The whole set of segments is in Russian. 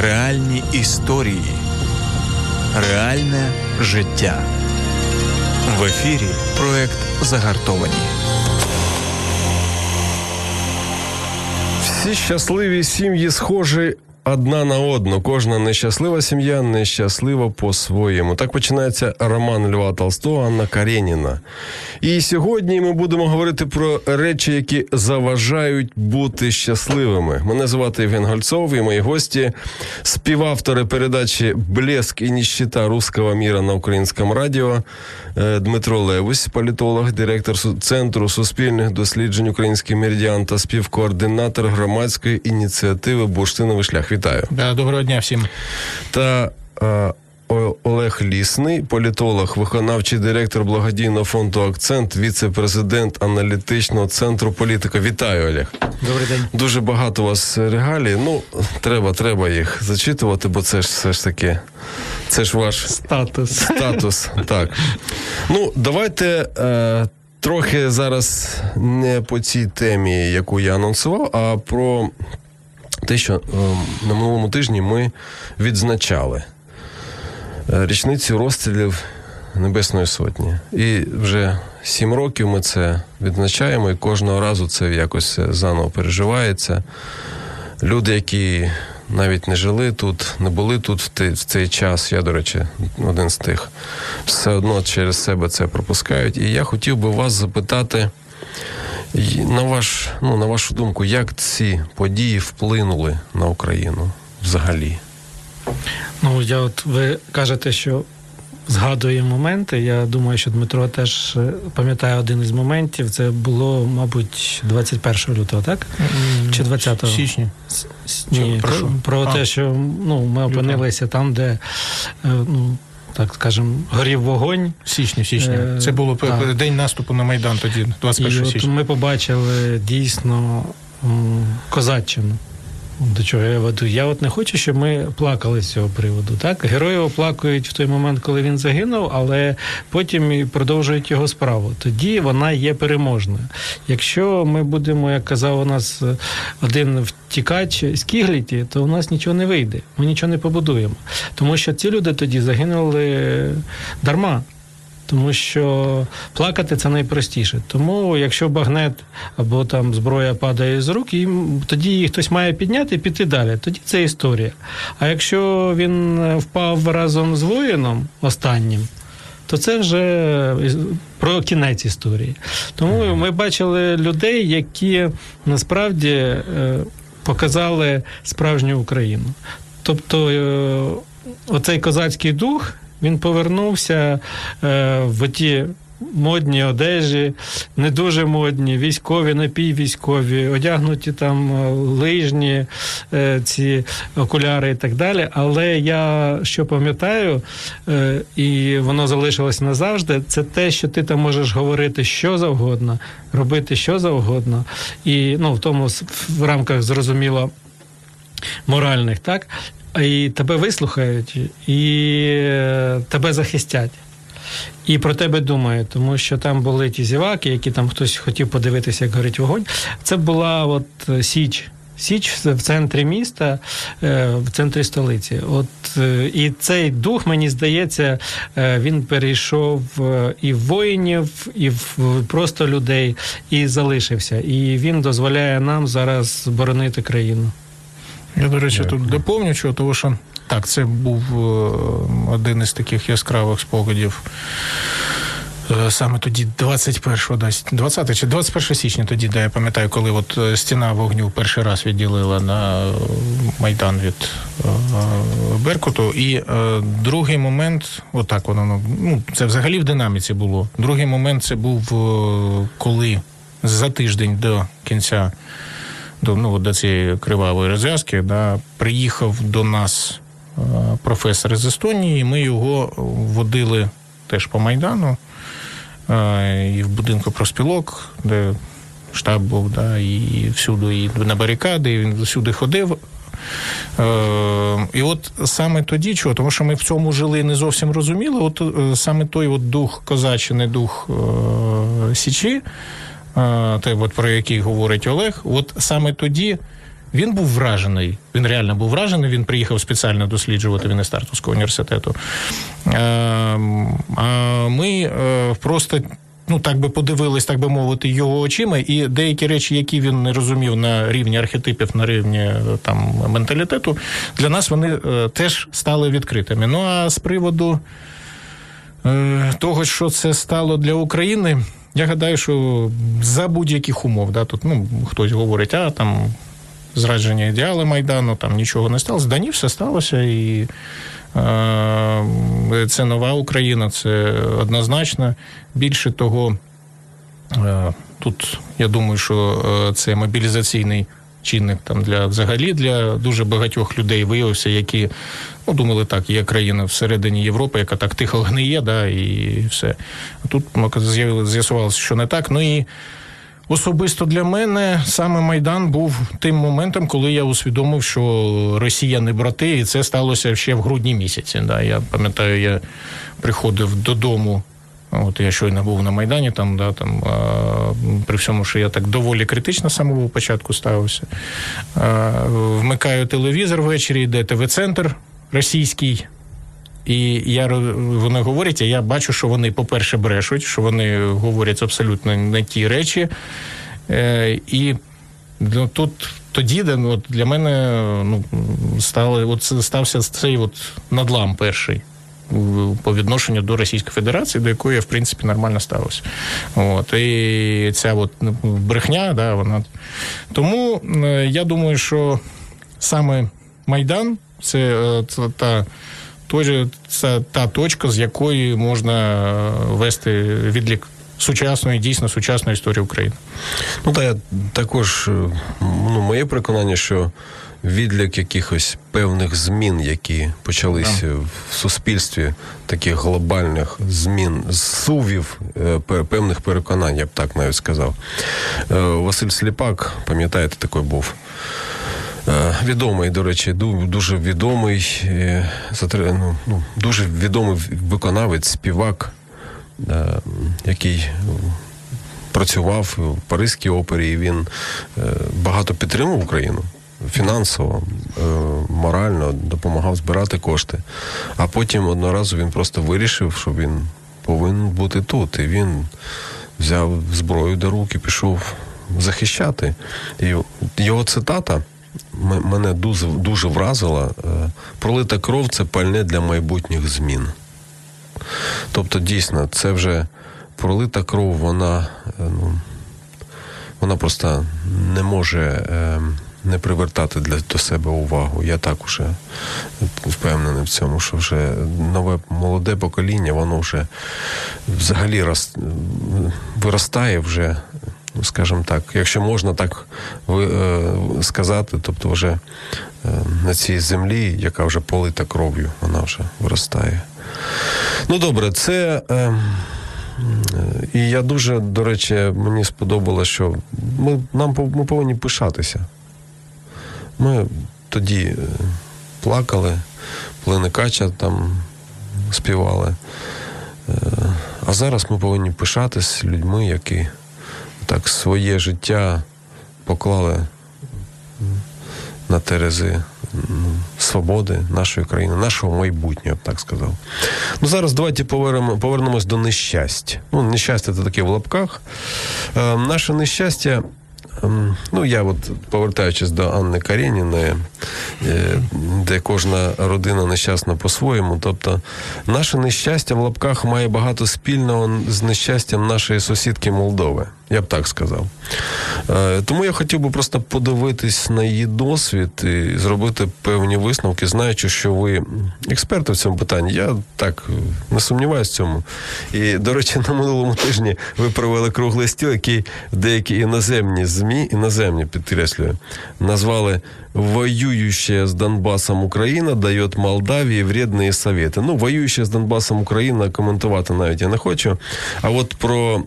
реальні історії, реальне життя. В ефірі проект Загартовані. Всі щасливі сім'ї схожі одна на одну. Кожна нещаслива сім'я нещаслива по-своєму. Так починається роман Льва Толстого Анна Кареніна. І сьогодні ми будемо говорити про речі, які заважають бути щасливими. Мене звати Євген Гольцов і мої гості, співавтори передачі Блеск і ніщита русского міра на українському радіо е, Дмитро Левусь, політолог, директор Центру суспільних досліджень Український меридіан та співкоординатор громадської ініціативи Бурштиновий шлях. Вітаю. Да, доброго дня всім. Та е, Олег Лісний, політолог, виконавчий директор благодійного фонду Акцент, віце-президент аналітичного центру політика. Вітаю, Олег. Добрий день. Дуже багато у вас регалій. Ну, треба, треба їх зачитувати, бо це ж все ж таки. Це ж ваш Статус. статус. Так. Ну, давайте е, трохи зараз не по цій темі, яку я анонсував, а про те, що е, на минулому тижні ми відзначали річницю розстрілів Небесної Сотні. І вже сім років ми це відзначаємо, і кожного разу це якось заново переживається. Люди, які навіть не жили тут, не були тут в, цей час. Я, до речі, один з тих, все одно через себе це пропускають. І я хотів би вас запитати. На, ваш, ну, на вашу думку, як ці події вплинули на Україну взагалі? Ну, я от ви кажете, що згадує моменти. Я думаю, що Дмитро теж е, пам'ятає один із моментів. Це було, мабуть, 21 лютого, так? Чи 20-го? січні. С- с- Ні, прошу. про, те, що ну, ми опинилися там, де, е, ну, так скажемо, горів вогонь. В січні, в січні. Е, Це було так. день наступу на Майдан тоді, І 21 от січня. ми побачили дійсно козаччину. До чого я веду? Я от не хочу, щоб ми плакали з цього приводу. Так, герої оплакують в той момент, коли він загинув, але потім продовжують його справу. Тоді вона є переможною. Якщо ми будемо, як казав у нас е, один втікач з Кігліті, то у нас нічого не вийде. Ми нічого не побудуємо. Тому що ці люди тоді загинули дарма. Тому що плакати це найпростіше. Тому, якщо багнет або там зброя падає з рук, їм тоді її хтось має підняти і піти далі. Тоді це історія. А якщо він впав разом з воїном останнім, то це вже про кінець історії. Тому ми бачили людей, які насправді е, показали справжню Україну. Тобто, е, оцей козацький дух він повернувся е, в ті. Модні одежі, не дуже модні, військові, напіввійськові, одягнуті там е, лижні, е, ці окуляри і так далі. Але я що пам'ятаю, і воно залишилось назавжди, це те, що ти там можеш говорити що завгодно, робити що завгодно, і ну в тому в рамках зрозуміло моральних, так? І тебе вислухають, і е, тебе захистять. І про тебе думають, тому що там були ті зіваки, які там хтось хотів подивитися, як горить вогонь. Це була от е, Січ. Січ в центрі міста, е, в центрі столиці. От і цей дух, мені здається, він перейшов і в воїнів, і в просто людей, і залишився. І він дозволяє нам зараз боронити країну. Я, до речі, тут доповню, чого, тому що так, це був е, один із таких яскравих спогадів. Е, Саме тоді 21 десь 20 чи 21 січня тоді, де я пам'ятаю, коли от е, стіна вогню перший раз відділила на Майдан від Беркуту. І другий момент, отак воно ну це взагалі в динаміці було. Другий момент це був коли за тиждень до кінця до, ну, до цієї кривавої розв'язки, да, приїхав до нас е, професор з Естонії, ми його водили теж по Майдану е, і в будинку проспілок, де штаб був, да, і всюди, і на барикади, і він всюди ходив. Е, І от саме тоді, чого, тому що ми в цьому жили не зовсім розуміли, от е, саме той от дух козаччини, дух е, Січі, те, от, про який говорить Олег, от саме тоді. Він був вражений. Він реально був вражений. Він приїхав спеціально досліджувати він із Тартовського університету. Е, А ми е, просто. Ну, так би подивились, так би мовити, його очима, і деякі речі, які він не розумів на рівні архетипів, на рівні е, там менталітету, для нас вони е, теж стали відкритими. Ну а з приводу того, що це стало для України, я гадаю, що за будь-яких умов, да, тут ну, хтось говорить, а там зрадження ідеали Майдану, там нічого не сталося. Да ні, все сталося. І е, це нова Україна, це однозначно. Більше того, е, тут я думаю, що е, це мобілізаційний чинник там для взагалі для дуже багатьох людей виявився, які ну, думали, так, є країна всередині Європи, яка так тихо гниє, да, і все. А тут з'ясувалося, що не так. Ну і Особисто для мене саме Майдан був тим моментом, коли я усвідомив, що Росія не брати, і це сталося ще в грудні місяці. Да. Я пам'ятаю, я приходив додому. От я щойно був на Майдані, там, да, там, а, при всьому, що я так доволі критично з самого початку ставився. А, вмикаю телевізор ввечері, йде ТВ-центр російський. І я вони говорять, а я бачу, що вони, по-перше, брешуть, що вони говорять абсолютно не ті речі. Е, і ну, тут тоді де, ну, от для мене ну, стали, от стався цей от надлам перший. По відношенню до Російської Федерації, до якої я в принципі нормально ставився. От і ця от ну, брехня, да, вона тому е, я думаю, що саме Майдан це, е, це та це та точка, з якої можна е, вести відлік сучасної, дійсно сучасної історії України. Ну та я також е, ну, моє переконання, що відлік якихось певних змін, які почалися в суспільстві, таких глобальних змін, зсувів певних переконань, я б так навіть сказав. Василь Сліпак, пам'ятаєте, такий був. Е, Відомий, до речі, дуже відомий, е, ну, ну, дуже відомий виконавець, співак, е, який працював в Паризькій опері, і він багато підтримував Україну фінансово, морально допомагав збирати кошти. А потім одного разу він просто вирішив, що він повинен бути тут. І він взяв зброю до рук і пішов захищати. І його цитата. Мене дуже, дуже вразила. Е, Пролита кров це пальне для майбутніх змін. Тобто, дійсно, це вже пролита кров, вона, е, ну, вона просто не може е, не привертати для, до себе увагу. Я так уже впевнений в цьому, що вже нове молоде покоління, воно вже взагалі роз, виростає вже. Скажімо так, якщо можна так е, сказати, тобто вже е, на цій землі, яка вже полита кров'ю, вона вже виростає. Ну добре, це. Е, і я дуже, до речі, мені сподобалося, що ми, нам, ми повинні пишатися. Ми тоді плакали, Плини Кача там співали. А зараз ми повинні пишатись людьми, які так своє життя поклали на терези свободи нашої країни, нашого майбутнього, я б так сказав. Ну зараз давайте повернемо, повернемось до нещастя. Ну, нещастя це таке в лапках. Е, наше нещастя. ем, Ну, я от повертаючись до Анни Карєніної, е, де кожна родина нещасна по-своєму. Тобто, наше нещастя в лапках має багато спільного з нещастям нашої сусідки Молдови. Я б так сказав. Е, Тому я хотів би просто подивитись на її досвід і зробити певні висновки, знаючи, що ви експерти в цьому питанні. Я так е, не сумніваюся в цьому. І, до речі, на минулому тижні ви провели круглий стіл, який деякі іноземні ЗМІ, іноземні підкреслюю, назвали «Воюющая с Донбасом Україна дає Молдавії вредні совєти». Ну, воююча з Донбасом Україна коментувати навіть я не хочу. А от про.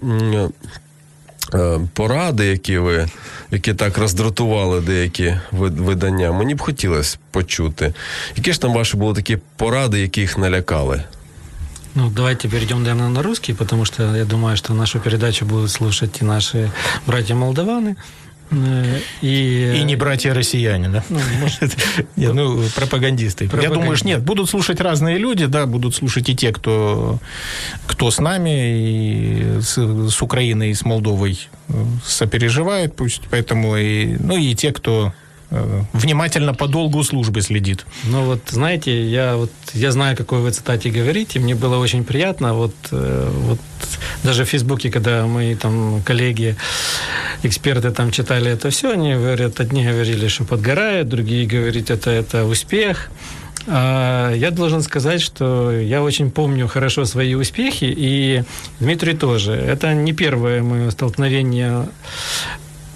Е, Поради, які ви, які так роздратували деякі видання, мені б хотілося почути. Які ж там ваші були такі поради, які їх налякали? Ну, давайте перейдем, наверное, на русский, потому что я думаю, что нашу передачу будут слушать и наши братья-молдаваны. Э, И, И не братья-россияне, да? Ну, может, Нет, ну, пропагандисты. Я Пропагандисты. думаю, что нет, будут слушать разные люди, да, будут слушать и те, кто, кто с нами, и с, с Украиной, и с Молдовой э, сопереживает, пусть, поэтому, и, ну, и те, кто э, внимательно по долгу службы следит. Ну вот, знаете, я вот я знаю, какой вы цитате говорите. Мне было очень приятно. Вот, э, вот даже в Фейсбуке, когда мои там коллеги, эксперты там читали это все, они говорят, одни говорили, что подгорает, другие говорят, это это успех. А я должен сказать, что я очень помню хорошо свои успехи, и Дмитрий тоже. Это не первое мое столкновение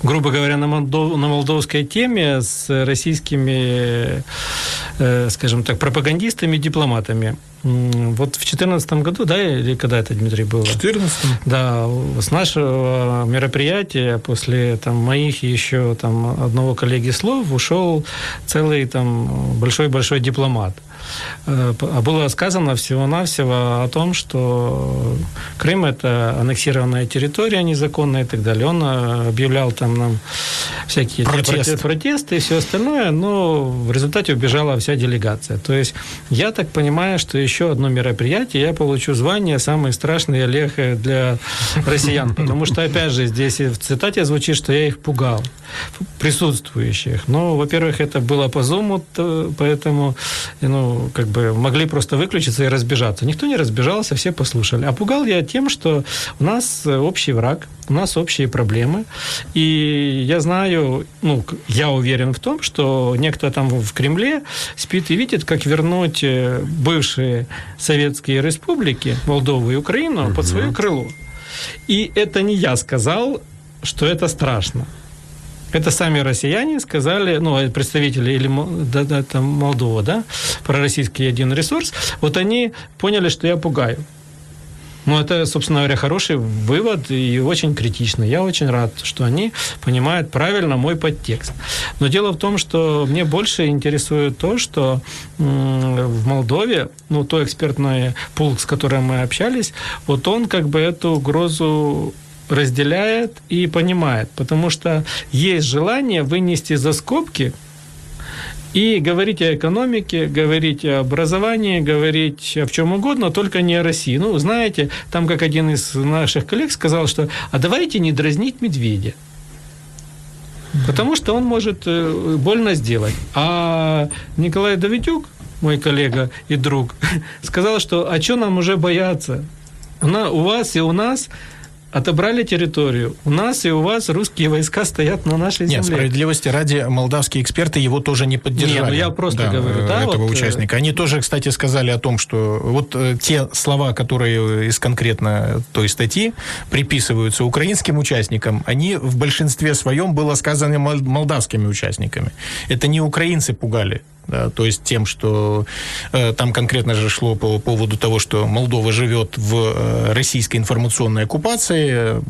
грубо говоря, на, молдов, на молдовской теме с российскими, э, скажем так, пропагандистами, дипломатами. М, Вот в 2014 году, да, или когда это, Дмитрий, было? 14 Да, с нашего мероприятия после там моих и еще там одного коллеги слов ушел целый там большой-большой дипломат. Э, А было сказано всего-навсего о том, что Крым это аннексированная территория незаконная и так далее. Он э, объявлял там нам всякие Протест. проте- протесты и все остальное, но в результате убежала вся делегация. То есть я так понимаю, что еще одно мероприятие, я получу звание «Самый страшный Олег для россиян», потому что, опять же, здесь в цитате звучит, что я их пугал, присутствующих. Но, во-первых, это было по то- поэтому, ну, как бы могли просто выключиться и разбежаться. Никто не разбежался, все послушали. А пугал я тем, что у нас э, общий враг, у нас общие проблемы, и я знаю, ну, я уверен в том, что некто там в Кремле спит и видит, как вернуть э, бывшие советские республики, Молдову и Украину, под свое крыло. И это не я сказал, что это страшно. Это сами россияне сказали, ну, представители или да, да, там Молдова, да, пророссийский один ресурс, вот они поняли, что я пугаю. Ну, это, собственно говоря, хороший вывод и очень критичный. Я очень рад, что они понимают правильно мой подтекст. Но дело в том, что мне больше интересует то, что в Молдове, ну, то экспертный пул, с которым мы общались, вот он как бы эту угрозу разделяет и понимает, потому что есть желание вынести за скобки и говорить о экономике, говорить о образовании, говорить о чем угодно, только не о России. Ну, знаете, там как один из наших коллег сказал, что «а давайте не дразнить медведя». Потому что он может э, больно сделать. А Николай Давидюк, мой коллега и друг, сказал, что а что нам уже бояться? У вас и у нас отобрали территорию. У нас и у вас русские войска стоят на нашей Нет, земле. справедливости ради, молдавские эксперты его тоже не поддержали. Не, ну я просто говорю, да, этого вот, э, участника. Они тоже, кстати, сказали о том, что вот э, те слова, которые из конкретно той статьи приписываются украинским участникам, они в большинстве своем было сказано мол- молдавскими участниками. Это не украинцы пугали. Да, то есть тем, что э, там конкретно же шло по поводу того, что Молдова живет в э, российской информационной оккупации, э,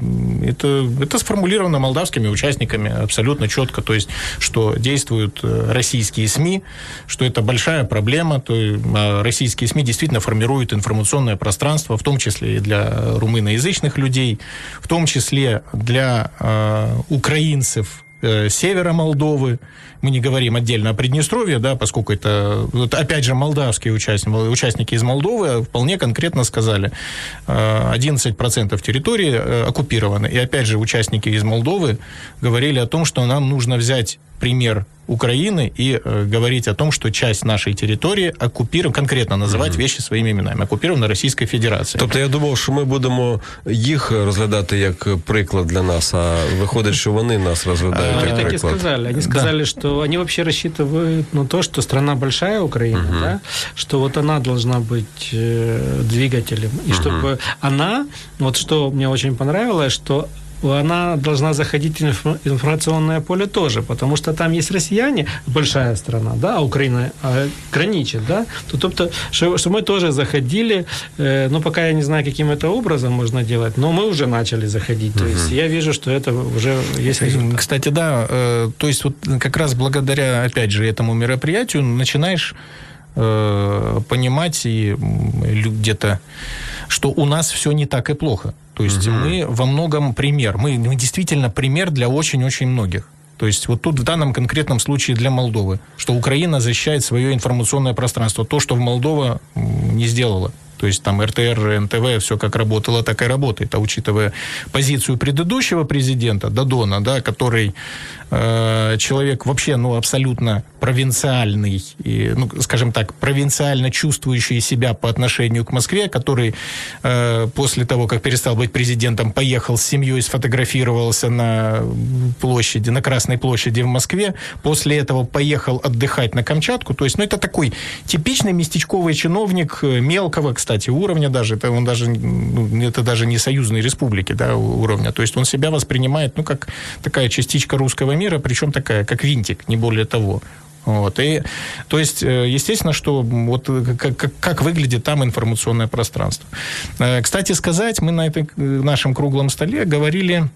это, это сформулировано молдавскими участниками абсолютно четко, то есть что действуют э, российские СМИ, что это большая проблема, то а российские СМИ действительно формируют информационное пространство, в том числе и для румыноязычных людей, в том числе для э, украинцев, э, севера Молдовы, мы не говорим отдельно о Приднестровье, да, поскольку это, вот, опять же, молдавские участники, участники из Молдовы вполне конкретно сказали, 11% территории оккупированы. И опять же, участники из Молдовы говорили о том, что нам нужно взять пример Украины и э, говорить о том, что часть нашей территории оккупирована, конкретно називати mm вещи своїми іменами, оккупирована Російською Федерацією. Тобто я думав, що ми будемо їх розглядати як приклад для нас, а виходить, що вони нас розглядають Они як так и приклад. сказали. Они сказали, Да. что они вообще рассчитывают на то, что страна большая, Украина, да, что вот она должна быть э, двигателем. И чтобы она, вот что мне очень понравилось, что она должна заходить в инфо- информационное поле тоже, потому что там есть россияне, большая страна, да, а Украина а, граничит, да, то, тобто, что, что мы тоже заходили, э, ну, пока я не знаю, каким это образом можно делать, но мы уже начали заходить, то есть я вижу, что это уже есть результат. Кстати, да, э, то есть вот как раз благодаря, опять же, этому мероприятию начинаешь э, понимать и где-то, что у нас все не так и плохо. То есть мы во многом пример. Мы, мы действительно пример для очень-очень многих. То есть вот тут в данном конкретном случае для Молдовы, что Украина защищает свое информационное пространство. То, что в Молдова не сделала. То есть там РТР, НТВ, все как работало, так и работает. А учитывая позицию предыдущего президента, Дадона, да, который э, человек вообще, ну, абсолютно провинциальный, и, ну, скажем так, провинциально чувствующий себя по отношению к Москве, который э, после того, как перестал быть президентом, поехал с семьей, сфотографировался на площади, на Красной площади в Москве, после этого поехал отдыхать на Камчатку. То есть, ну, это такой типичный местечковый чиновник э, мелкого, кстати, уровня даже. Это он даже, ну, это даже не союзной республики, да, уровня. То есть он себя воспринимает, ну, как такая частичка русского мира, причем такая, как винтик, не более того. Вот. И, то есть, э, естественно, что вот э, как, как, как выглядит там информационное пространство. Э, Кстати сказать, мы на этом нашем круглом столе говорили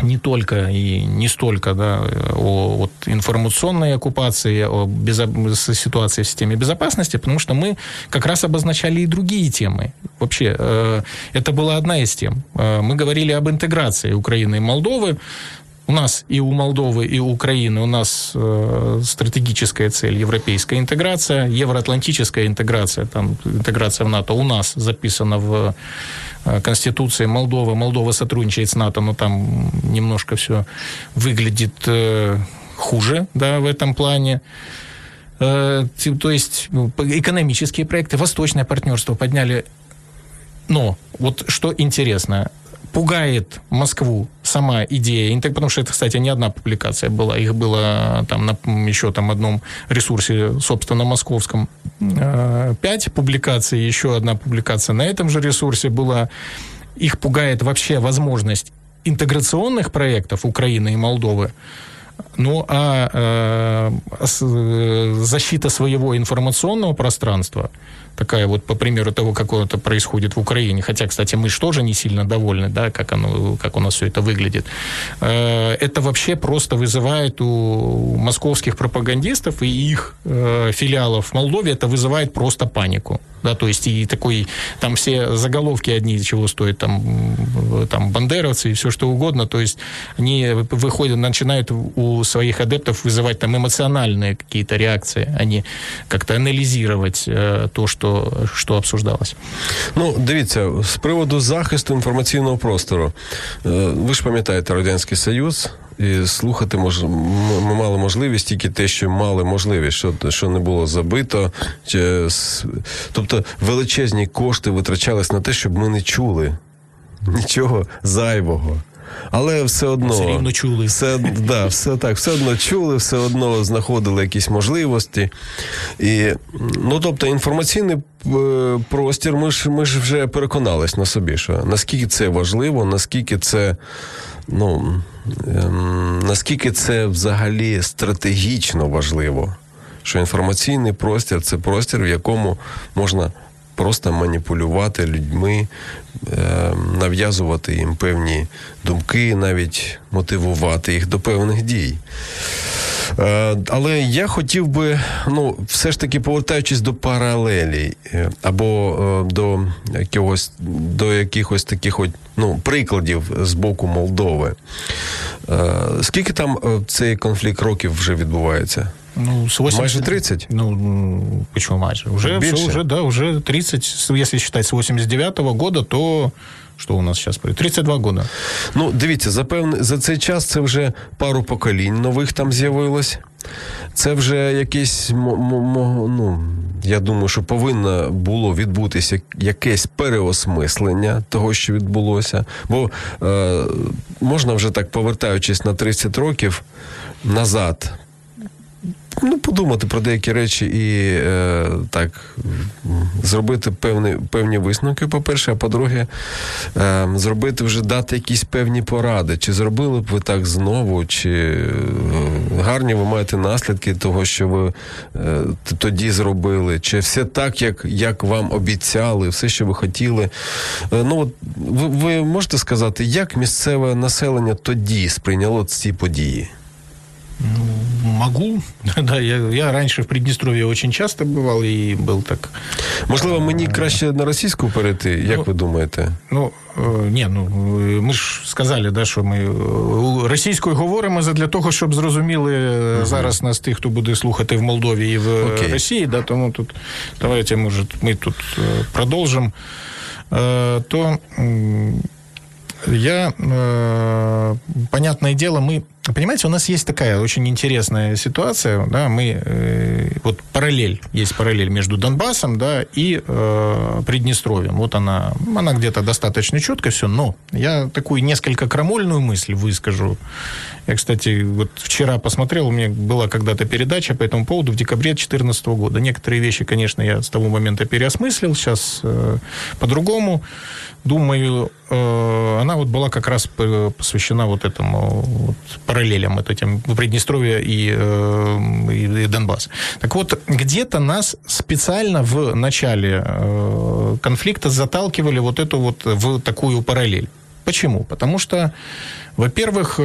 не только и не столько да, о вот, информационной оккупации, о безо- ситуации в системе безопасности, потому что мы как раз обозначали и другие темы. Вообще, э, это была одна из тем. Э, мы говорили об интеграции Украины и Молдовы. У нас и у Молдовы, и у Украины у нас э, стратегическая цель европейская интеграция, евроатлантическая интеграция, там интеграция в НАТО у нас записана в Конституции Молдовы. Молдова сотрудничает с НАТО, но там немножко все выглядит э, хуже, да, в этом плане. Э, то есть ну, экономические проекты, восточное партнерство подняли. Но вот что интересно, пугает Москву сама идея, потому что это, кстати, не одна публикация была, их было там на еще там одном ресурсе, собственно, московском, э, пять публикаций, еще одна публикация на этом же ресурсе была. Их пугает вообще возможность интеграционных проектов Украины и Молдовы, ну, а э, э, защита своего информационного пространства, такая вот по примеру того, как это происходит в Украине, хотя, кстати, мы же тоже не сильно довольны, да, как, оно, как у нас все это выглядит, э, это вообще просто вызывает у московских пропагандистов и их э, филиалов в Молдове, это вызывает просто панику. Да, то есть и такой, там все заголовки одни чего стоят, там, м, там бандеровцы и все что угодно, то есть они выходят, начинают у своих адептов вызывать там эмоциональные какие-то реакции, а не как-то анализировать э, то, что, что обсуждалось. Ну, дивіться, з приводу захисту інформаційного простору. Е, Ви ж пам'ятаєте Радянський Союз, і слухати мож... ми мали можливість тільки те, що мали можливість, що, що не було забито. Чи... Тобто величезні кошти витрачались на те, щоб ми не чули нічого зайвого. Але все одно Все рівно чули. все, да, все так, все одно чули, все одно знаходили якісь можливості. І, ну, тобто, інформаційний е, простір, ми ж, ми ж вже переконались на собі, що наскільки це важливо, наскільки це. Ну, ем, наскільки це взагалі стратегічно важливо, що інформаційний простір це простір, в якому можна просто маніпулювати людьми, ем, нав'язувати їм певні думки, навіть мотивувати їх до певних дій. Е, Але я хотів би, ну, все ж таки повертаючись до паралелі е, або е, до якогось до якихось таких от, ну, прикладів з боку Молдови. Е, Скільки там е, цей конфлікт років вже відбувається? Ну, с 80... Майже 30? Ну, почему майже? Уже Больше? все, уже, да, уже 30, с- если считать с 89 года, то что у нас сейчас? 32 года. Ну, дивіться, за, певне, за цей час це вже пару поколінь нових там з'явилось. Це вже якесь, ну, я думаю, що повинно було відбутися якесь переосмислення того, що відбулося. Бо е, можна вже так, повертаючись на 30 років назад, ну, подумати про деякі речі і е, так зробити певні, певні висновки, по-перше, а по-друге, е, зробити вже дати якісь певні поради. Чи зробили б ви так знову, чи е, гарні ви маєте наслідки того, що ви е, тоді зробили, чи все так, як, як вам обіцяли, все, що ви хотіли. Е, ну, от ви, ви можете сказати, як місцеве населення тоді сприйняло ці події? Могу. Да, я, я раньше в Приднестровье очень часто бывал и был так. Можливо, мені краще на російську перейти, як Ну, ви думаєте? Ну, е, ні, ну е, ми ж сказали, да, що ми е, російською говоримо для того, щоб зрозуміли е, зараз нас тих, хто буде слухати в Молдові і в е, Окей. Росії. Да, тому тут давайте, може, ми тут е, продовжимо. Е, То м, я, э, понятное дело, мы, понимаете, у нас есть такая очень интересная ситуация, да, мы, э, вот параллель, есть параллель между Донбассом, да, и э, Приднестровьем, вот она, она где-то достаточно четко все, но я такую несколько крамольную мысль выскажу. Я, кстати, вот вчера посмотрел, у меня была когда-то передача по этому поводу в декабре 2014 года. Некоторые вещи, конечно, я с того момента переосмыслил, сейчас э, по-другому. Думаю, э, она вот была как раз п- посвящена вот этому вот, параллелям вот этим Приднестровье и, э, и, и Донбасс. Так вот, где-то нас специально в начале э, конфликта заталкивали вот эту вот в такую параллель. Почему? Потому что, во-первых,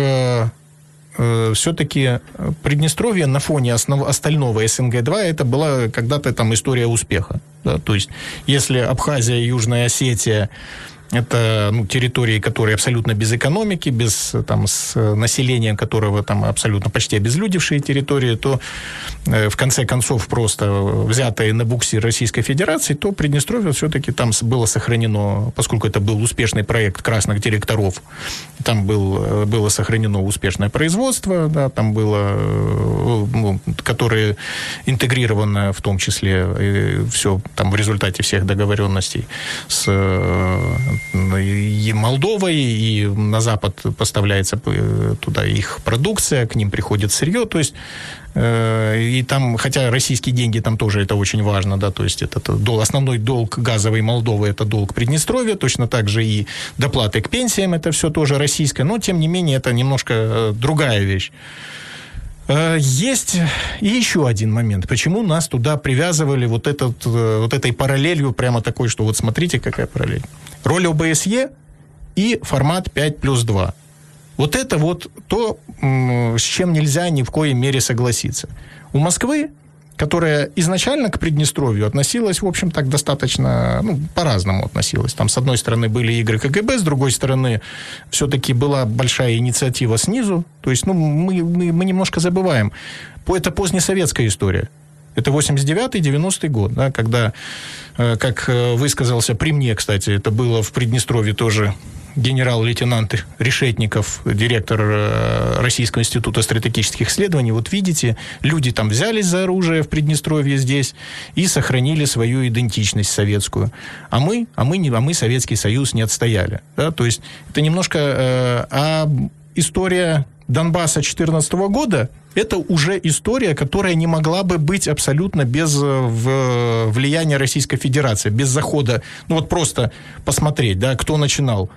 э, все-таки Приднестровье на фоне основ, остального СНГ-2 это была когда-то там история успеха. Да? То есть, если Абхазия Южная Осетия это ну, территории, которые абсолютно без экономики, без там, с населением которого там абсолютно почти обезлюдевшие территории, то э, в конце концов просто взятые на буксир Российской Федерации, то Приднестровье все-таки там было сохранено, поскольку это был успешный проект красных директоров, там был, э, было сохранено успешное производство, да, там было, э, ну, которое интегрировано в том числе все там в результате всех договоренностей с э, и Молдовой, и на Запад поставляется э, туда их продукция, к ним приходит сырье, то есть э, и там, хотя российские деньги там тоже это очень важно, да, то есть это то- дол, основной долг газовой Молдовы это долг Приднестровья, точно так же и доплаты к пенсиям это все тоже российское, но тем не менее это немножко э, другая вещь. Есть и еще один момент. Почему нас туда привязывали вот, этот, вот этой параллелью, прямо такой, что вот смотрите, какая параллель. Роль ОБСЕ и формат 5 плюс 2. Вот это вот то, с чем нельзя ни в коей мере согласиться. У Москвы, которая изначально к Приднестровью относилась, в общем, так достаточно, ну, по-разному относилась. Там, с одной стороны, были игры КГБ, с другой стороны, все-таки была большая инициатива снизу. То есть, ну, мы, мы, мы немножко забываем. Это позднесоветская история. Это 89-90 год, да, когда, э, как э, высказался при мне, кстати, это было в Приднестровье тоже генерал-лейтенант Решетников, директор э, Российского института стратегических исследований. Вот видите, люди там взялись за оружие в Приднестровье здесь и сохранили свою идентичность советскую. А мы, а мы, не, а мы Советский Союз не отстояли. Да? То есть это немножко... э, а история Донбасса 2014 года это уже история, которая не могла бы быть абсолютно без э, в- влияния Российской Федерации, без захода, ну вот просто посмотреть, да, кто начинал.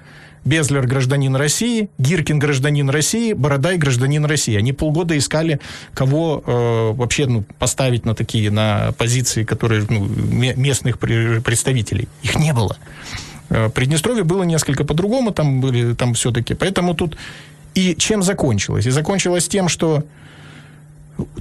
Безлер гражданин России, Гиркин гражданин России, Бородай гражданин России. Они полгода искали, кого э, вообще ну, поставить на такие на позиции, которые ну, ме- местных пре- представителей. Их не было. Э, Приднестровье было несколько по-другому, там были, там все-таки. Поэтому тут и чем закончилось? И закончилось тем, что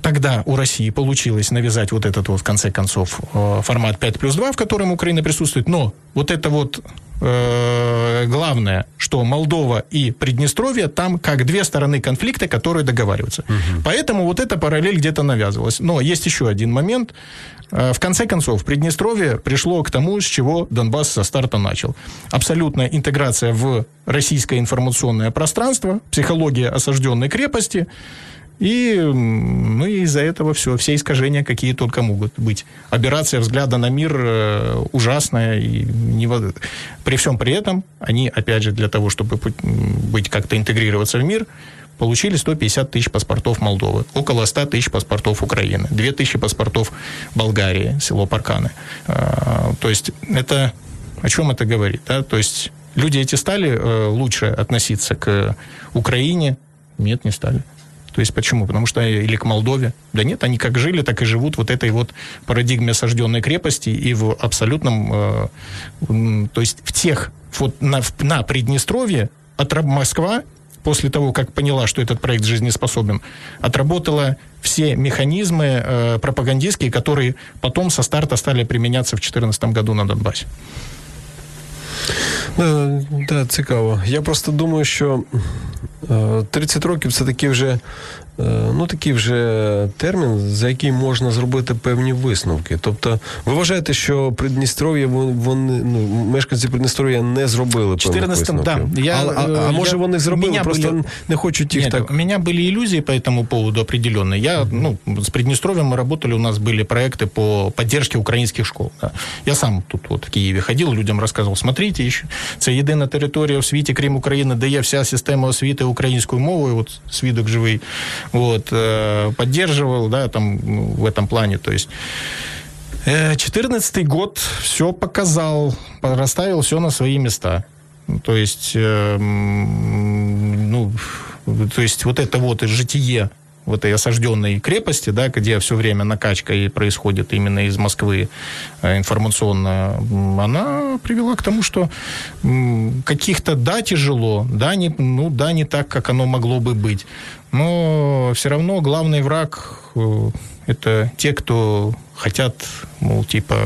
тогда у России получилось навязать вот этот вот, в конце концов, э, формат 5 плюс 2, в котором Украина присутствует, но вот это вот э, главное, что Молдова и Приднестровье там как две стороны конфликта, которые договариваются. Угу. Поэтому вот эта параллель где-то навязывалась. Но есть еще один момент. Э, в конце концов, Приднестровье пришло к тому, с чего Донбасс со старта начал. Абсолютная интеграция в российское информационное пространство, психология осажденной крепости – и, ну, из-за этого все, все искажения, какие только могут быть. Операция взгляда на мир э, ужасная. И не, при всем при этом, они, опять же, для того, чтобы быть как-то интегрироваться в мир, получили 150 тысяч паспортов Молдовы, около 100 тысяч паспортов Украины, 2 тысячи паспортов Болгарии, село Парканы. Э, то есть это о чем это говорит? Да? То есть люди эти стали э, лучше относиться к Украине? Нет, не стали. То есть почему? Потому что или к Молдове. Да нет, они как жили, так и живут вот этой вот парадигме осажденной крепости и в абсолютном, э, то есть в тех, вот на, на Приднестровье от Москва после того, как поняла, что этот проект жизнеспособен, отработала все механизмы э, пропагандистские, которые потом со старта стали применяться в 2014 году на Донбассе. Да, да, цікаво. Я просто думаю, що 30 років це такі вже Е, ну, такий вже термін, за який можна зробити певні висновки. Тобто, ви вважаєте, що Придністров'я вони ну, мешканці Придністров'я не зробили 14 да. Я, а, а, а може вони зробили, просто были... не хочуть їх Нет, так. У меня были иллюзии по этому поводу определенные. Я, ну, с Приднестровьем мы работали, у нас были проекты по поддержке украинских школ. Да. Я сам тут вот в Києві ходив, людям розказував, смотрите, еще, це єдина територія в світі, крім України, де є вся система освіти українською мовою, от свідок живий вот, э, поддерживал, да, там, в этом плане, то есть 2014 год все показал, расставил все на свои места. То есть, э, ну, то есть вот это вот житие в этой осажденной крепости, да, где все время накачка и происходит именно из Москвы э, информационно, она привела к тому, что каких-то, да, тяжело, да, не, ну, да, не так, как оно могло бы быть, но все равно главный враг э, это те, кто хотят, мол, типа,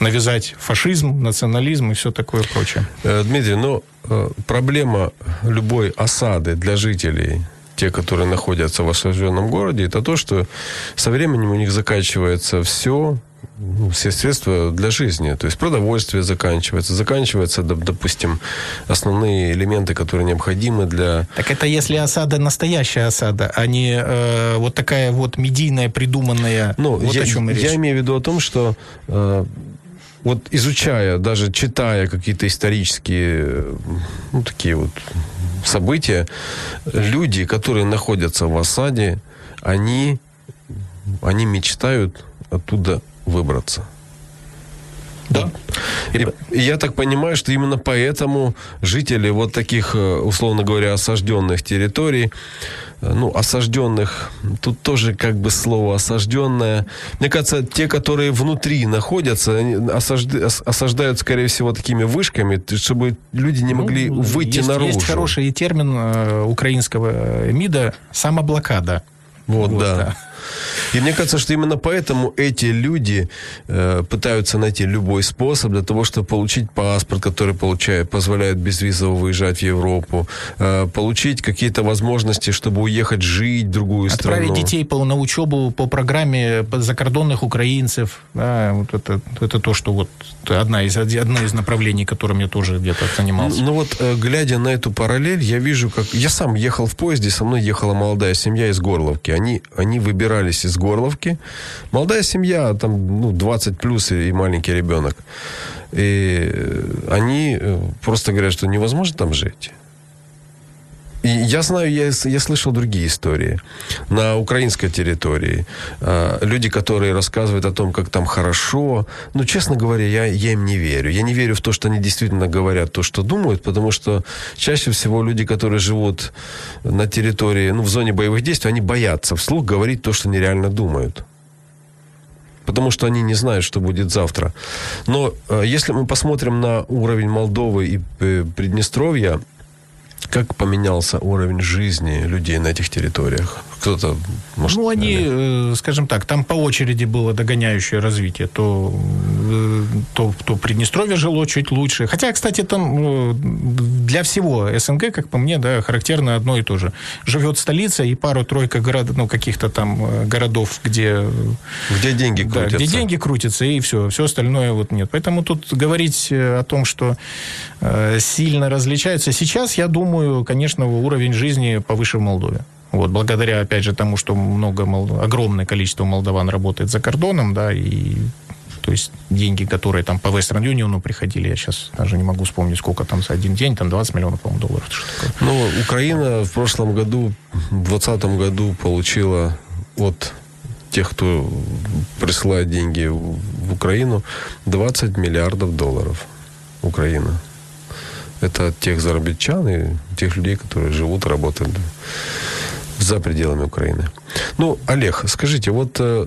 навязать фашизм, национализм и все такое прочее. Э, Дмитрий, ну, проблема любой осады для жителей те, которые находятся в осажденном городе, это то, что со временем у них заканчивается все, все средства для жизни. То есть продовольствие заканчивается, заканчиваются, допустим, основные элементы, которые необходимы для... Так это если осада настоящая осада, а не э, вот такая вот медийная, придуманная... Ну, вот я, о чем речь. я имею в виду о том, что э, вот изучая, даже читая какие-то исторические, ну, такие вот события, люди, которые находятся в осаде, они, они мечтают оттуда выбраться. Да. И, и я так понимаю, что именно поэтому жители вот таких, э, условно говоря, осажденных территорий, э, ну, осажденных, тут тоже как бы слово осажденное. Мне кажется, те, которые внутри находятся, они осажд... осаждают, скорее всего, такими вышками, чтобы люди не могли ну, выйти есть, наружу. Есть хороший термин э, украинского МИДа «самоблокада». Вот, вот да. да. И мне кажется, что именно поэтому эти люди э, пытаются найти любой способ для того, чтобы получить паспорт, который получает, позволяет безвизово выезжать в Европу, э, получить какие-то возможности, чтобы уехать жить в другую Отправить страну. Отправить детей по, на учебу по программе закордонных украинцев. Да, вот это, это то, что вот одна из, одна из направлений, которым я тоже где-то занимался. Ну, ну вот, э, глядя на эту параллель, я вижу, как... Я сам ехал в поезде, со мной ехала молодая семья из Горловки. Они, они выбирались из Горловки. Молодая семья, там, ну, 20 плюс и маленький ребенок. И они э, просто говорят, что невозможно там жить. И я знаю, я, я слышал другие истории. На украинской территории э, люди, которые рассказывают о том, как там хорошо. Ну, честно говоря, я, я им не верю. Я не верю в то, что они действительно говорят то, что думают, потому что чаще всего люди, которые живут на территории, ну, в зоне боевых действий, они боятся вслух говорить то, что нереально думают потому что они не знают, что будет завтра. Но э, если мы посмотрим на уровень Молдовы и э, Приднестровья, как поменялся уровень жизни людей на этих территориях? Кто-то, может, Ну, они, э, скажем так, там по очереди было догоняющее развитие. То, э, то, то Приднестровье жило чуть лучше. Хотя, кстати, там э, для всего СНГ, как по мне, да, характерно одно и то же. Живет столица и пару-тройка городов, ну, каких-то там э, городов, где где деньги да, крутятся? где деньги крутятся, и все. Все остальное вот нет. Поэтому тут говорить о том, что сильно различаются. Сейчас, я думаю, конечно, уровень жизни повыше в Молдове. Вот, благодаря, опять же, тому, что много, огромное количество молдаван работает за кордоном, да, и то есть деньги, которые там по Western Union приходили, я сейчас даже не могу вспомнить, сколько там за один день, там 20 миллионов, по-моему, долларов. Ну, Украина в прошлом году, в 2020 году получила от тех, кто присылает деньги в Украину, 20 миллиардов долларов. Украина. Это от тех заработчан и тех людей, которые живут, работают за пределами Украины. Ну, Олег, скажите, вот э,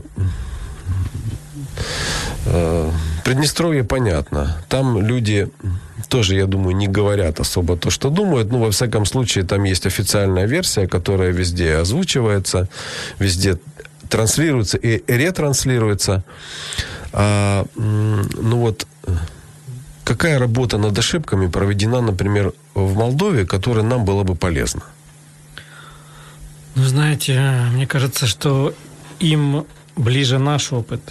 э, Приднестровье понятно. Там люди тоже, я думаю, не говорят особо то, что думают. Ну, во всяком случае, там есть официальная версия, которая везде озвучивается, везде транслируется и ретранслируется. А, ну вот, какая работа над ошибками проведена, например, в Молдове, которая нам была бы полезна? Ну, знаете, мне кажется, что им ближе наш опыт.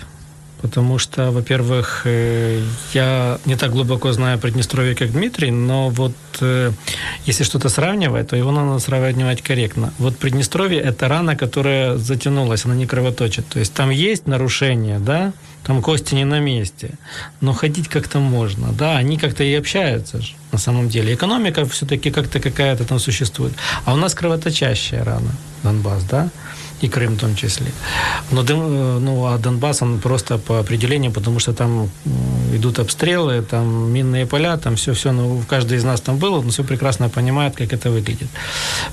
Потому что, во-первых, э, я не так глубоко знаю Приднестровье, как Дмитрий, но вот э, если что-то сравнивать, то его надо сравнивать корректно. Вот Приднестровье – это рана, которая затянулась, она не кровоточит. То есть там есть нарушения, да, там кости не на месте, но ходить как-то можно, да, они как-то и общаются же на самом деле. Экономика все-таки как-то какая-то там существует. А у нас кровоточащая рана, Донбасс, да, и Крым в том числе. Но э, ну, а Донбасс, он просто по определению, потому что там идут обстрелы, там минные поля, там все-все, ну, каждый из нас там был, он все прекрасно понимает, как это выглядит.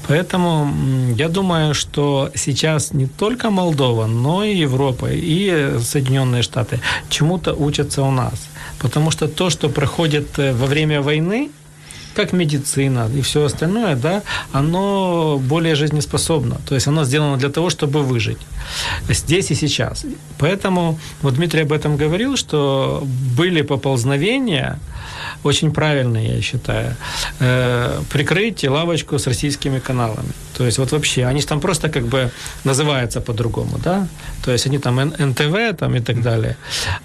Поэтому я думаю, что сейчас не только Молдова, но и Европа, и Соединенные Штаты чему-то учатся у нас. Потому что то, что проходит э, во время войны, как медицина и все остальное, да, оно более жизнеспособно. То есть оно сделано для того, чтобы выжить здесь и сейчас. Поэтому вот Дмитрий об этом говорил, что были поползновения, очень правильные, я считаю, э, прикрыть лавочку с российскими каналами. То есть вот вообще, они же там просто как бы называются по-другому, да? То есть они там НТВ там и так далее.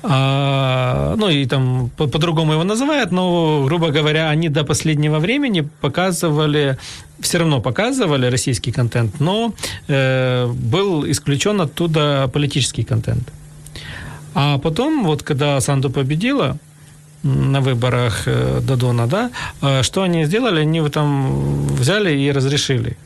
А, ну и там по- по-другому его называют, но, грубо говоря, они до последнего времени показывали все равно показывали российский контент, но э, был исключен оттуда политический контент. А потом, вот когда Санду победила на выборах э, Додона, да, э, что они сделали? Они там взяли и разрешили.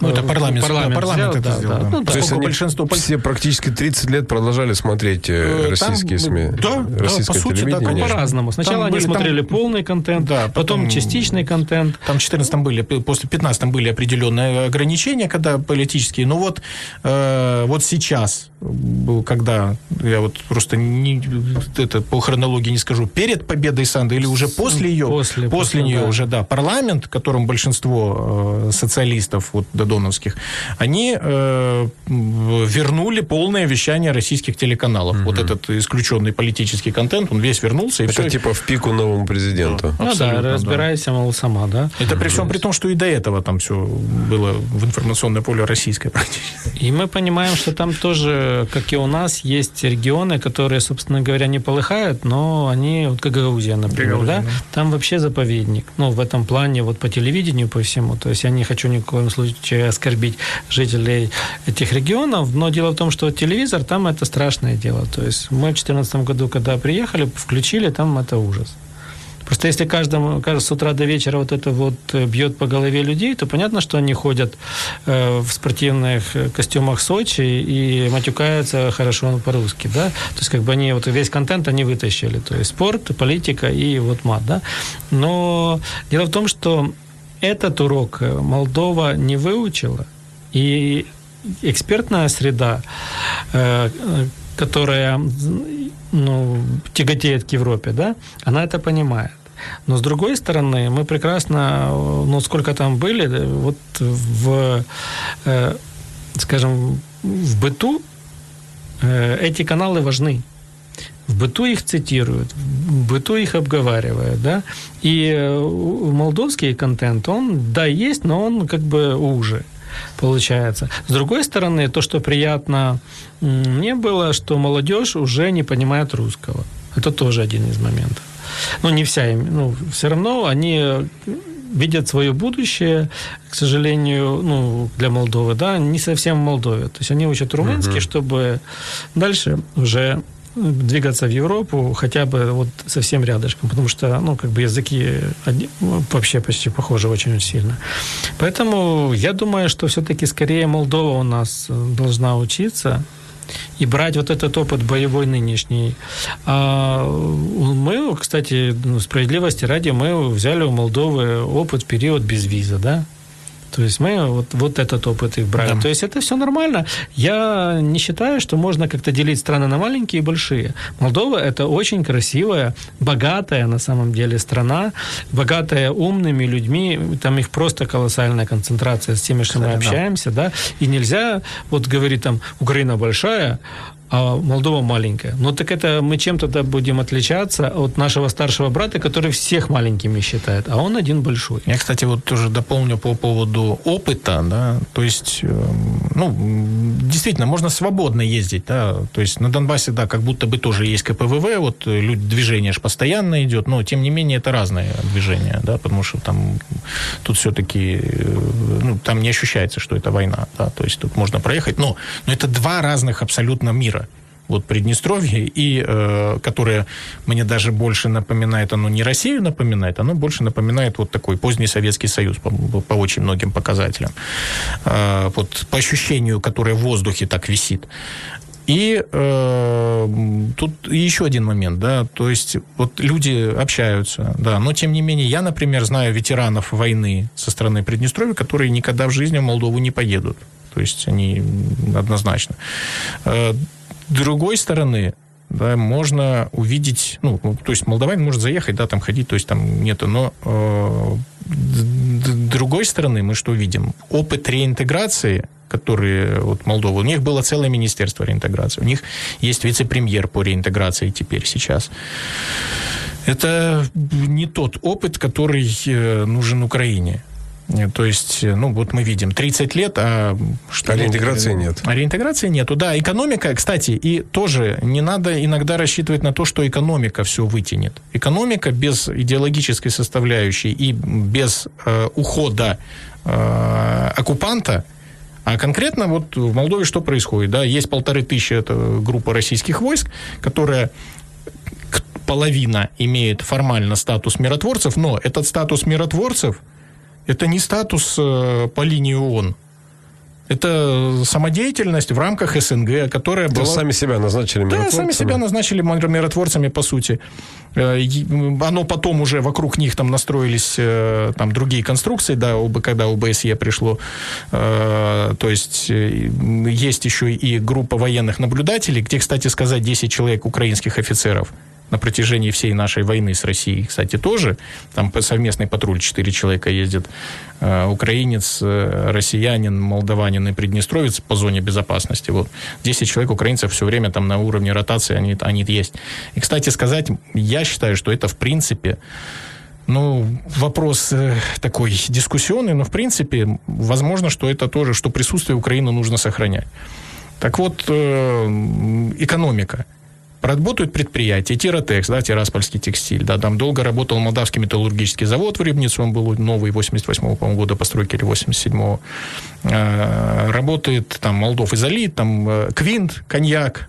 Ну, это Э, парламент, парламент парламент взял, это да, сделал. да. да. Ну, да. То есть они большинство все практически 30 лет продолжали смотреть э, Э, там, российские СМИ, да, да, российское по сути, да. По-разному. Сначала Там они были- там- смотрели полный контент, Да, потом, потом- частичный контент. Там в 14 были, после 15 были определенные ограничения, когда политические. Но вот, э, вот сейчас, был, когда я вот просто не, это по хронологии не скажу, перед победой Санды или уже после ее, После, после, нее да. уже, да, парламент, в котором большинство э, социалистов вот додоновских, они э, вернули полное вещание российских телеканалов. Вот этот исключенный политический контент, он весь вернулся и Это все. типа в пику новому президенту. Ну Абсолютно, да, да. разбирайся, мол, сама, да. Это при всем при том, что и до этого там все было в информационное поле российское практически. И мы понимаем, что там тоже, как и у нас, есть регионы, которые, собственно говоря, не полыхают, но они, вот как Гагаузия, например, Гагаузия, да? да. там вообще заповедник. Ну, в этом плане, вот по телевидению, по всему. То есть я не хочу ни в коем случае оскорбить жителей этих регионов, но дело в том, что телевизор там это страшное дело. То есть мы в 2014 году, когда приехали, включили, там это ужас. Просто если каждому, каждый с утра до вечера вот это вот э, бьет по голове людей, то понятно, что они ходят э, в спортивных э, костюмах Сочи и матюкаются хорошо по-русски, да. То есть как бы они вот весь контент они вытащили, то есть спорт, политика и вот мат, да. Но дело в том, что этот урок э, Молдова не выучила, и экспертная среда, э, э, которая ну, тяготеет к Европе, да, она это понимает. Но с другой стороны, мы прекрасно, ну, сколько там были, вот в, э, скажем, в быту э, эти каналы важны. В быту их цитируют, в быту их обговаривают, да, и э, молдовский контент, он, да, есть, но он как бы уже получается. С другой стороны, то, что приятно мне было, что молодежь уже не понимает русского. Это тоже один из моментов. Ну, не вся, ну, все равно они видят свое будущее, к сожалению, ну, для Молдовы, да, не совсем в Молдове. То есть они учат румынский, uh-huh. чтобы дальше уже двигаться в Европу хотя бы вот совсем рядышком, потому что, ну, как бы языки вообще почти похожи очень сильно. Поэтому я думаю, что все-таки скорее Молдова у нас э, должна учиться и брать вот этот опыт боевой нынешний. А мы, кстати, ну, справедливости ради, мы взяли у Молдовы опыт в период без виза, да? То есть мы вот, вот этот опыт их брали. Да. То есть это все нормально. Я не считаю, что можно как-то делить страны на маленькие и большие. Молдова это очень красивая, богатая на самом деле страна, богатая умными людьми. Там их просто колоссальная концентрация с теми, что мы общаемся, да. И нельзя вот говорить там Украина большая, а Молдова маленькая. Ну так это мы чем тогда будем отличаться от нашего старшего брата, который всех маленькими считает, а он один большой. Я, кстати, вот тоже дополню по поводу опыта, да, то есть, эм, ну, действительно, можно свободно ездить, да, то есть на Донбассе, да, как будто бы тоже есть КПВВ, вот люди, движение же постоянно идет, но тем не менее это разное движение, да, потому что там тут все-таки, э, ну, там не ощущается, что это война, да, то есть тут можно проехать, но, но это два разных абсолютно мира вот Приднестровье, и э, которое мне даже больше напоминает, оно не Россию напоминает, оно больше напоминает вот такой поздний Советский Союз по, по очень многим показателям. Э, вот по ощущению, которое в воздухе так висит. И э, тут еще один момент, да, то есть вот люди общаются, да, но тем не менее я, например, знаю ветеранов войны со стороны Приднестровья, которые никогда в жизни в Молдову не поедут. То есть они однозначно. Другой стороны, да, можно увидеть, ну, то есть молдаванин может заехать, да, там ходить, то есть там нету, но э, другой стороны мы что видим? Опыт реинтеграции, который вот Молдова, у них было целое министерство реинтеграции, у них есть вице-премьер по реинтеграции теперь сейчас. Это не тот опыт, который э, нужен Украине. То есть, ну, вот мы видим, 30 лет, а что... А реинтеграции нет. А реинтеграции нету, да. Экономика, кстати, и тоже не надо иногда рассчитывать на то, что экономика все вытянет. Экономика без идеологической составляющей и без э, ухода э, оккупанта, а конкретно вот в Молдове что происходит? Да, есть полторы тысячи, это группа российских войск, которая половина имеет формально статус миротворцев, но этот статус миротворцев – это не статус э, по линии ООН. Это самодеятельность в рамках СНГ, которая была... сами себя назначили миротворцами. Да, сами себя назначили миротворцами, по сути. Э, оно потом уже вокруг них там настроились э, там другие конструкции, да, когда ОБСЕ пришло. То есть есть еще и группа военных наблюдателей, где, кстати сказать, 10 человек украинских офицеров – на протяжении всей нашей войны с Россией, кстати, тоже. Там совместный патруль, четыре человека ездит. Э, украинец, э, россиянин, молдаванин и приднестровец по зоне безопасности. Вот. 10 человек украинцев все время там на уровне ротации, они, они есть. И, кстати сказать, я считаю, что это в принципе ну, вопрос э, такой дискуссионный, но в принципе, возможно, что это тоже, что присутствие Украины нужно сохранять. Так вот, экономика – Работают предприятия, Тиротекс, да, Тираспольский текстиль, да, там долго работал Молдавский металлургический завод в Рыбнице, он был новый, 88 по года постройки или 87-го. Э, работает там Молдов изолит, там э, Квинт, коньяк,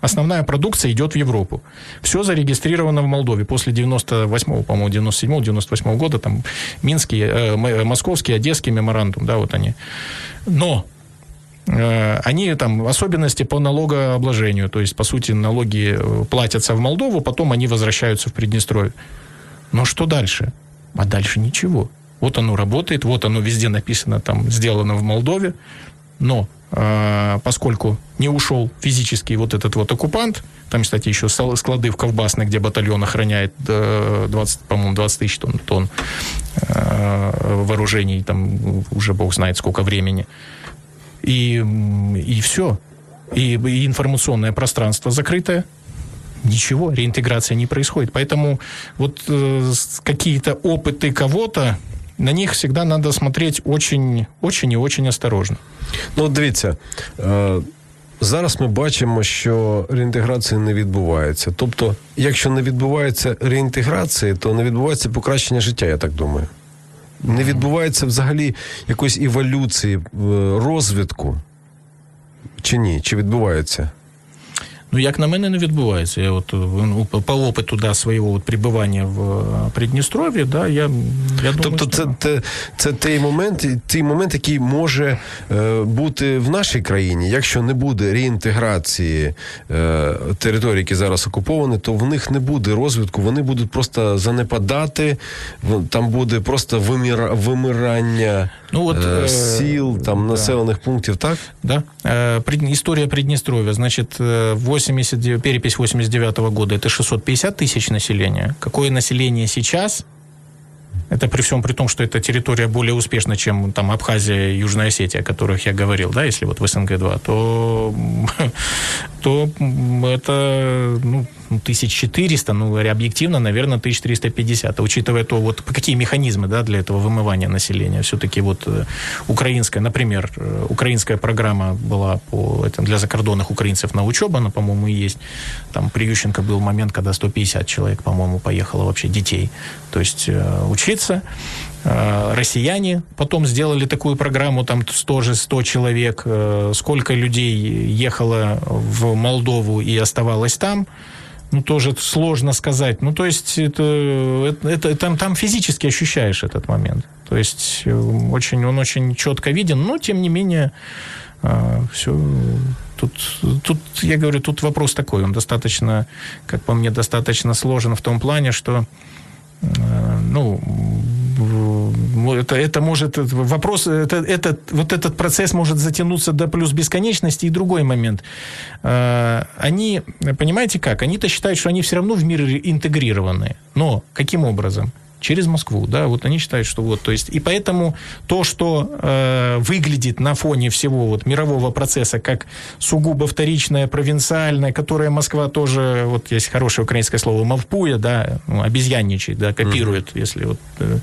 основная продукция идет в Европу. Все зарегистрировано в Молдове. После 98-го, по-моему, 97-го, 98-го года, там, Минский, э, Московский, Одесский меморандум, да, вот они. Но Э, они там особенности по налогообложению, то есть, по сути, налоги э, платятся в Молдову, потом они возвращаются в Приднестровье. Но что дальше? А дальше ничего. Вот оно работает, вот оно везде написано, там, сделано в Молдове, но э, поскольку не ушел физически вот этот вот оккупант, там, кстати, еще склады в Ковбасной, где батальон охраняет 20, по-моему, 20 тысяч тонн, тонн вооружений, там уже бог знает сколько времени И, и все. И, и информационное пространство закрытое, ничего, реинтеграция не происходит. Поэтому вот э, какие-то опыты кого-то, на них всегда надо смотреть очень, очень і очень осторожно. Ну, дивіться. Е- Зараз ми бачимо, що реінтеграція не відбувається. Тобто, якщо не відбувається реінтеграції, то не відбувається покращення життя, я так думаю. Не відбувається взагалі якоїсь еволюції, розвитку. Чи ні? Чи відбувається? Ну, як на мене, не відбувається. Я от ну, по опиту да, свого от прибування в Придністров'ї, да, я, я думаю, Тобто це, це, це той момент, той момент, який може е, бути в нашій країні. Якщо не буде реінтеграції е, територій, які зараз окуповані, то в них не буде розвитку, вони будуть просто занепадати, там буде просто виміра, вимирання ну, от, е, сіл, там, да. населених пунктів, так? Да. Е, історія Придністров'я, значить, 80, перепись 89 года это 650 тысяч населения. Какое население сейчас? Это при всем при том, что эта территория более успешна, чем там Абхазия и Южная Осетия, о которых я говорил, да, если вот в СНГ-2, то, то это ну, 1400, ну, объективно, наверное, 1350. А учитывая то, вот какие механизмы да, для этого вымывания населения, все-таки вот э, украинская, например, э, украинская программа была по, это для закордонных украинцев на учебу, она, по-моему, есть. Там при Ющенко был момент, когда 150 человек, по-моему, поехало вообще детей. То есть э, учиться, россияне потом сделали такую программу, там тоже 100 человек, сколько людей ехало в Молдову и оставалось там, ну, тоже сложно сказать. Ну, то есть, это, это, там, там физически ощущаешь этот момент. То есть, э, очень, он очень четко виден, но, тем не менее, э, все тут, тут, я говорю, тут вопрос такой, он достаточно, как по мне, достаточно сложен в том плане, что, э, ну, это, это может, вопрос, это, это, вот этот процесс может затянуться до плюс бесконечности. И другой момент. А, они, понимаете как, они-то считают, что они все равно в мир интегрированы. Но каким образом? Через Москву, да, вот они считают, что вот, то есть, и поэтому то, что э, выглядит на фоне всего вот мирового процесса как сугубо вторичное, провинциальное, которое Москва тоже, вот есть хорошее украинское слово, мавпуя, да, ну, обезьянничает, да, копирует, mm-hmm. если вот, э,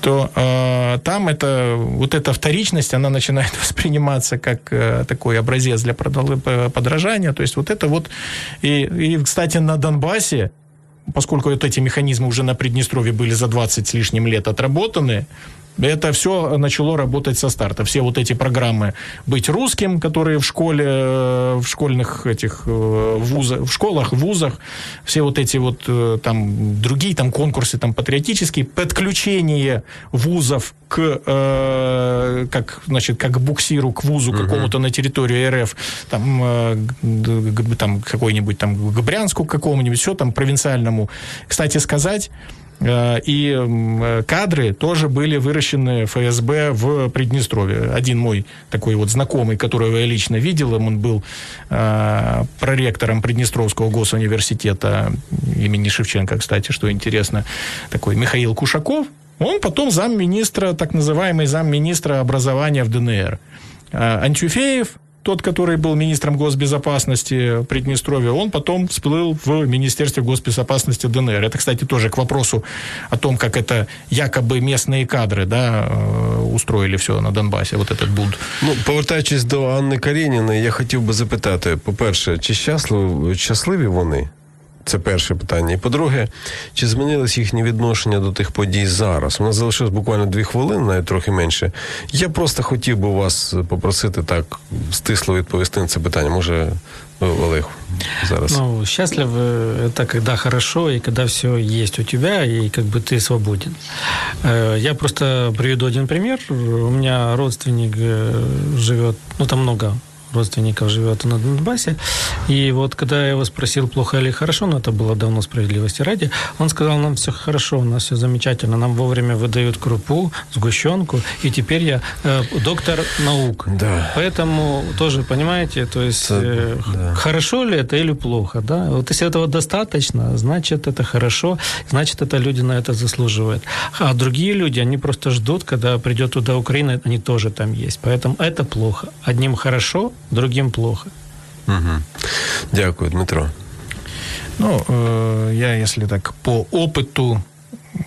то э, там это, вот эта вторичность, она начинает восприниматься как э, такой образец для подражания, то есть вот это вот, и, и кстати, на Донбассе поскольку вот эти механизмы уже на Приднестровье были за 20 с лишним лет отработаны, это все начало работать со старта. Все вот эти программы «Быть русским», которые в школе, э, в школьных этих э, вузах, в школах, в вузах, все вот эти вот э, там другие там конкурсы там патриотические, подключение вузов к, э, как, значит, как буксиру к вузу угу. какому-то на территории РФ, там, э, там какой-нибудь там к Брянску какому-нибудь, все там провинциальному. Кстати сказать, и кадры тоже были выращены ФСБ в Приднестровье. Один мой такой вот знакомый, которого я лично видел, он был э, проректором Приднестровского госуниверситета имени Шевченко, кстати, что интересно, такой Михаил Кушаков, он потом замминистра, так называемый замминистра образования в ДНР. Э, Антюфеев, тот, который был министром госбезопасности Приднестровья, он потом всплыл в Министерстве госбезопасности ДНР. Это, кстати, тоже к вопросу о том, как это якобы местные кадры да, э, устроили все на Донбасі, вот этот бунт. Ну, повертаючись до Анни Карєніної, я хотів би запитати, по-перше, чи щасливі, щасливі вони? Це перше питання. І по-друге, чи змінилось їхнє відношення до тих подій зараз? У нас залишилось буквально дві хвилини, навіть трохи менше. Я просто хотів би вас попросити так стисло відповісти на це питання. Може, Олег зараз. Ну, счастлив это когда хорошо и когда все есть у тебя, и как бы ты свободен. Э, я просто приведу один пример. У меня родственник э, живет, ну там много родственников живет на Донбассе. И вот когда я его спросил, плохо или хорошо, но это было давно справедливости ради, он сказал, нам все хорошо, у нас все замечательно, нам вовремя выдают крупу, сгущенку, и теперь я э, доктор наук. Да. Поэтому тоже, понимаете, то есть э, да. хорошо ли это или плохо, да? Вот если этого достаточно, значит это хорошо, значит это люди на это заслуживают. А другие люди, они просто ждут, когда придет туда Украина, они тоже там есть. Поэтому это плохо. Одним хорошо, другим плохо. Угу. Дякую, Дмитро. Ну, э, я, если так по опыту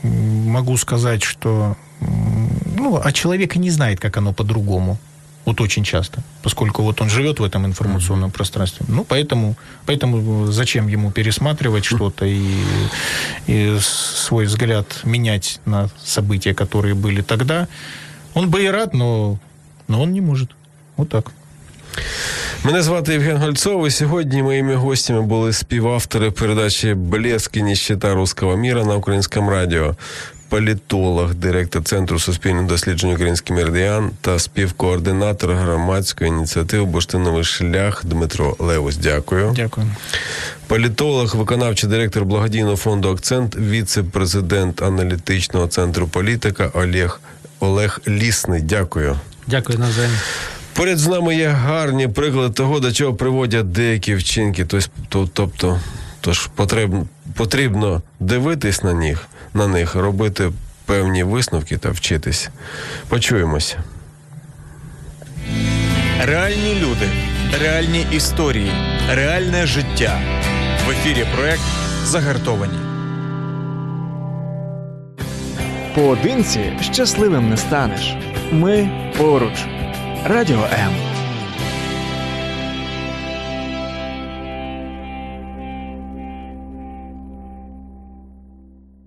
могу сказать, что ну, а человек и не знает, как оно по-другому. Вот очень часто, поскольку вот он живет в этом информационном пространстве. Ну, поэтому, поэтому зачем ему пересматривать что-то и, и свой взгляд менять на события, которые были тогда. Он бы и рад, но, но он не может. Вот так. Мене звати Євген Гольцов, і сьогодні моїми гостями були співавтори передачі «Блеск і нищета русского міра» на українському радіо, політолог, директор Центру суспільних досліджень «Український меридіан» та співкоординатор громадської ініціативи «Бурштиновий шлях» Дмитро Левус. Дякую. Дякую. Політолог, виконавчий директор благодійного фонду Акцент, віце-президент аналітичного центру політика Олег Олег Лісний. Дякую. Дякую навзаєм. Поряд з нами є гарні приклади того, до чого приводять деякі вчинки. Тобто, то- тобто, тож потрібно, потрібно дивитись на них, на них, робити певні висновки та вчитись. Почуємося. Реальні люди, реальні історії, реальне життя. В ефірі проект Загартовані. Поодинці щасливим не станеш. Ми поруч. Радіо М.